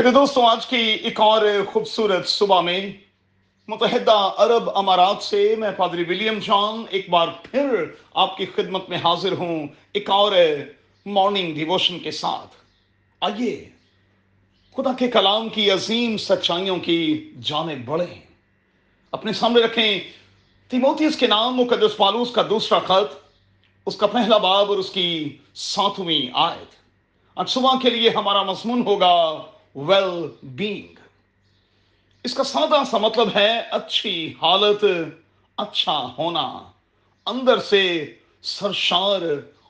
میرے دوستوں، آج کی ایک اور خوبصورت صبح میں متحدہ عرب امارات سے میں پادری ولیم جان ایک بار پھر آپ کی خدمت میں حاضر ہوں ایک اور مارننگ ڈیووشن کے ساتھ۔ آئیے، خدا کے کلام کی عظیم سچائیوں کی جانب بڑھیں۔ اپنے سامنے رکھیں تیموتیس کے نام، مقدس پالوس کا دوسرا خط، اس کا پہلا باب اور اس کی ساتویں آیت۔ آج صبح کے لیے ہمارا مضمون ہوگا ویل بینگ اس کا سادہ سا مطلب ہے اچھی حالت اچھا ہونا، اندر سے سرشار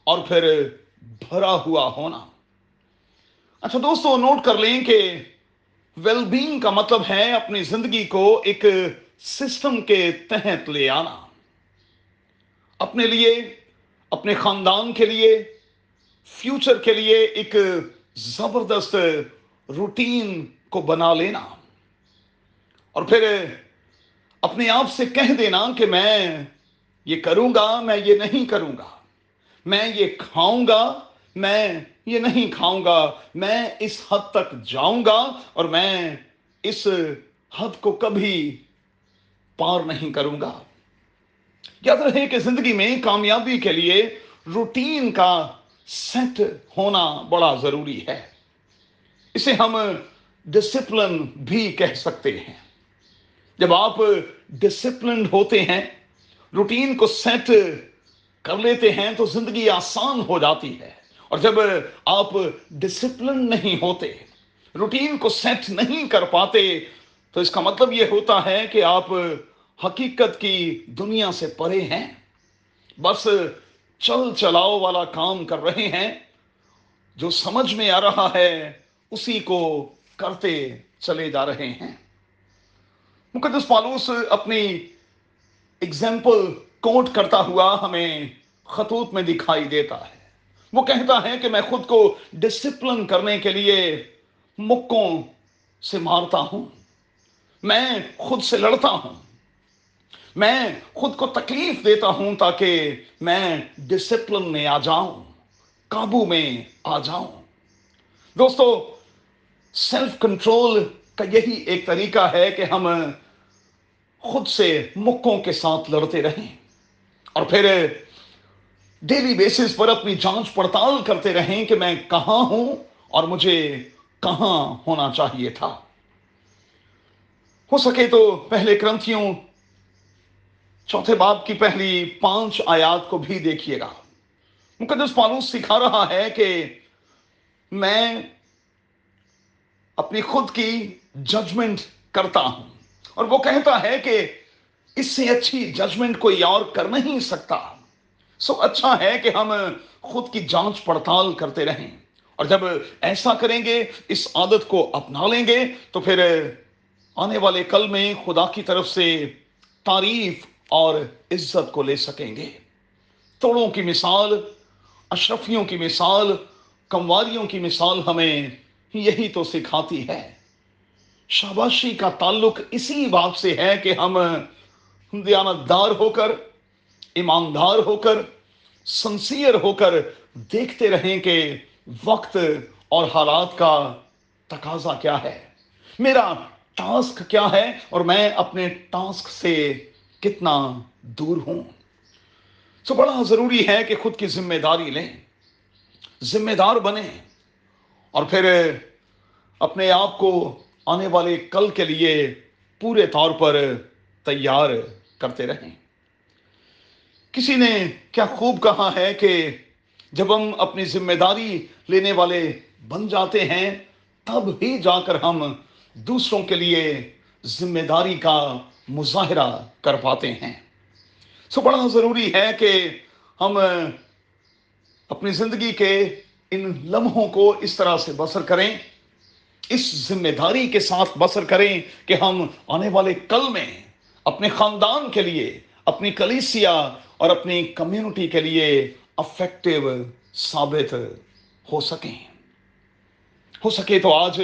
اور پھر بھرا ہوا ہونا۔ اچھا دوستو، نوٹ کر لیں کہ ویل بینگ کا مطلب ہے اپنی زندگی کو ایک سسٹم کے تحت لے آنا۔ اپنے لیے، اپنے خاندان کے لیے فیوچر کے لیے ایک زبردست روٹین کو بنا لینا۔ اور پھر اپنے آپ سے کہہ دینا کہ میں یہ کروں گا میں یہ نہیں کروں گا میں یہ کھاؤں گا میں یہ نہیں کھاؤں گا میں اس حد تک جاؤں گا اور میں اس حد کو کبھی پار نہیں کروں گا یاد رہے کہ زندگی میں کامیابی کے لیے روٹین کا سیٹ ہونا بڑا ضروری ہے۔ اسے ہم ڈسپلن بھی کہہ سکتے ہیں۔ جب آپ ڈسپلنڈ ہوتے ہیں روٹین کو سیٹ کر لیتے ہیں تو زندگی آسان ہو جاتی ہے۔ اور جب آپ ڈسپلن نہیں ہوتے روٹین کو سیٹ نہیں کر پاتے، تو اس کا مطلب یہ ہوتا ہے کہ آپ حقیقت کی دنیا سے پرے ہیں۔ بس چل چلاؤ والا کام کر رہے ہیں۔ جو سمجھ میں آ رہا ہے اسی کو کرتے چلے جا رہے ہیں۔ مقدس پالوس اپنی اگزامپل کوٹ کرتا ہوا ہمیں خطوط میں دکھائی دیتا ہے۔ وہ کہتا ہے کہ میں خود کو ڈسپلن کرنے کے لیے مکوں سے مارتا ہوں۔ میں خود سے لڑتا ہوں۔ میں خود کو تکلیف دیتا ہوں تاکہ میں ڈسپلن میں آ جاؤں، قابو میں آ جاؤں۔ دوستو سیلف کنٹرول کا یہی ایک طریقہ ہے کہ ہم خود سے مکوں کے ساتھ لڑتے رہیں اور پھر ڈیلی بیسس پر اپنی جانچ پڑتال کرتے رہیں کہ میں کہاں ہوں اور مجھے کہاں ہونا چاہیے تھا۔ ہو سکے تو پہلے کرنتھیوں چوتھے باپ کی پہلی پانچ آیات کو بھی دیکھیے گا۔ مقدس پالوس سکھا رہا ہے کہ میں اپنی خود کی ججمنٹ کرتا ہوں۔ اور وہ کہتا ہے کہ اس سے اچھی ججمنٹ کوئی اور کر نہیں سکتا۔ سو اچھا ہے کہ ہم خود کی جانچ پڑتال کرتے رہیں۔ اور جب ایسا کریں گے، اس عادت کو اپنا لیں گے، تو پھر آنے والے کل میں خدا کی طرف سے تعریف اور عزت کو لے سکیں گے۔ توڑوں کی مثال، اشرفیوں کی مثال، کمواریوں کی مثال ہمیں یہی تو سکھاتی ہے۔ شاباشی کا تعلق اسی بات سے ہے کہ ہم دیانتدار ہو کر، ایماندار ہو کر سنسیئر ہو کر دیکھتے رہیں کہ وقت اور حالات کا تقاضا کیا ہے۔ میرا ٹاسک کیا ہے اور میں اپنے ٹاسک سے کتنا دور ہوں؟ تو بڑا ضروری ہے کہ خود کی ذمہ داری لیں۔ ذمہ دار بنیں۔ اور پھر اپنے آپ کو آنے والے کل کے لیے پورے طور پر تیار کرتے رہیں۔ کسی نے کیا خوب کہا ہے کہ جب ہم اپنی ذمہ داری لینے والے بن جاتے ہیں، تب ہی جا کر ہم دوسروں کے لیے ذمہ داری کا مظاہرہ کر پاتے ہیں۔ سو بڑا ضروری ہے کہ ہم اپنی زندگی کے ان لمحوں کو اس طرح سے بسر کریں، اس ذمہ داری کے ساتھ بسر کریں کہ ہم آنے والے کل میں اپنے خاندان کے لیے، اپنی کلیسیا اور اپنی کمیونٹی کے لیے افیکٹو ثابت ہو سکیں۔ ہو سکے تو آج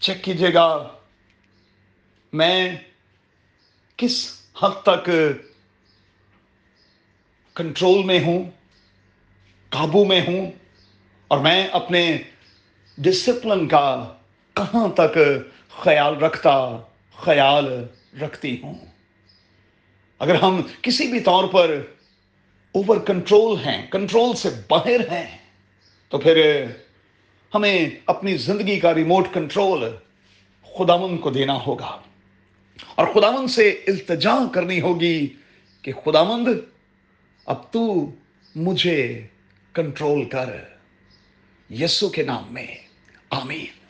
چیک کیجیے گا میں کس حد تک کنٹرول میں ہوں، قابو میں ہوں۔ اور میں اپنے ڈسپلن کا کہاں تک خیال رکھتا، خیال رکھتی ہوں۔ اگر ہم کسی بھی طور پر اوور کنٹرول ہیں کنٹرول سے باہر ہیں، تو پھر ہمیں اپنی زندگی کا ریموٹ کنٹرول خداون کو دینا ہوگا۔ اور خداون سے التجا کرنی ہوگی کہ خداوند، اب تو مجھے کنٹرول کر۔ یسو کے نام میں آمین۔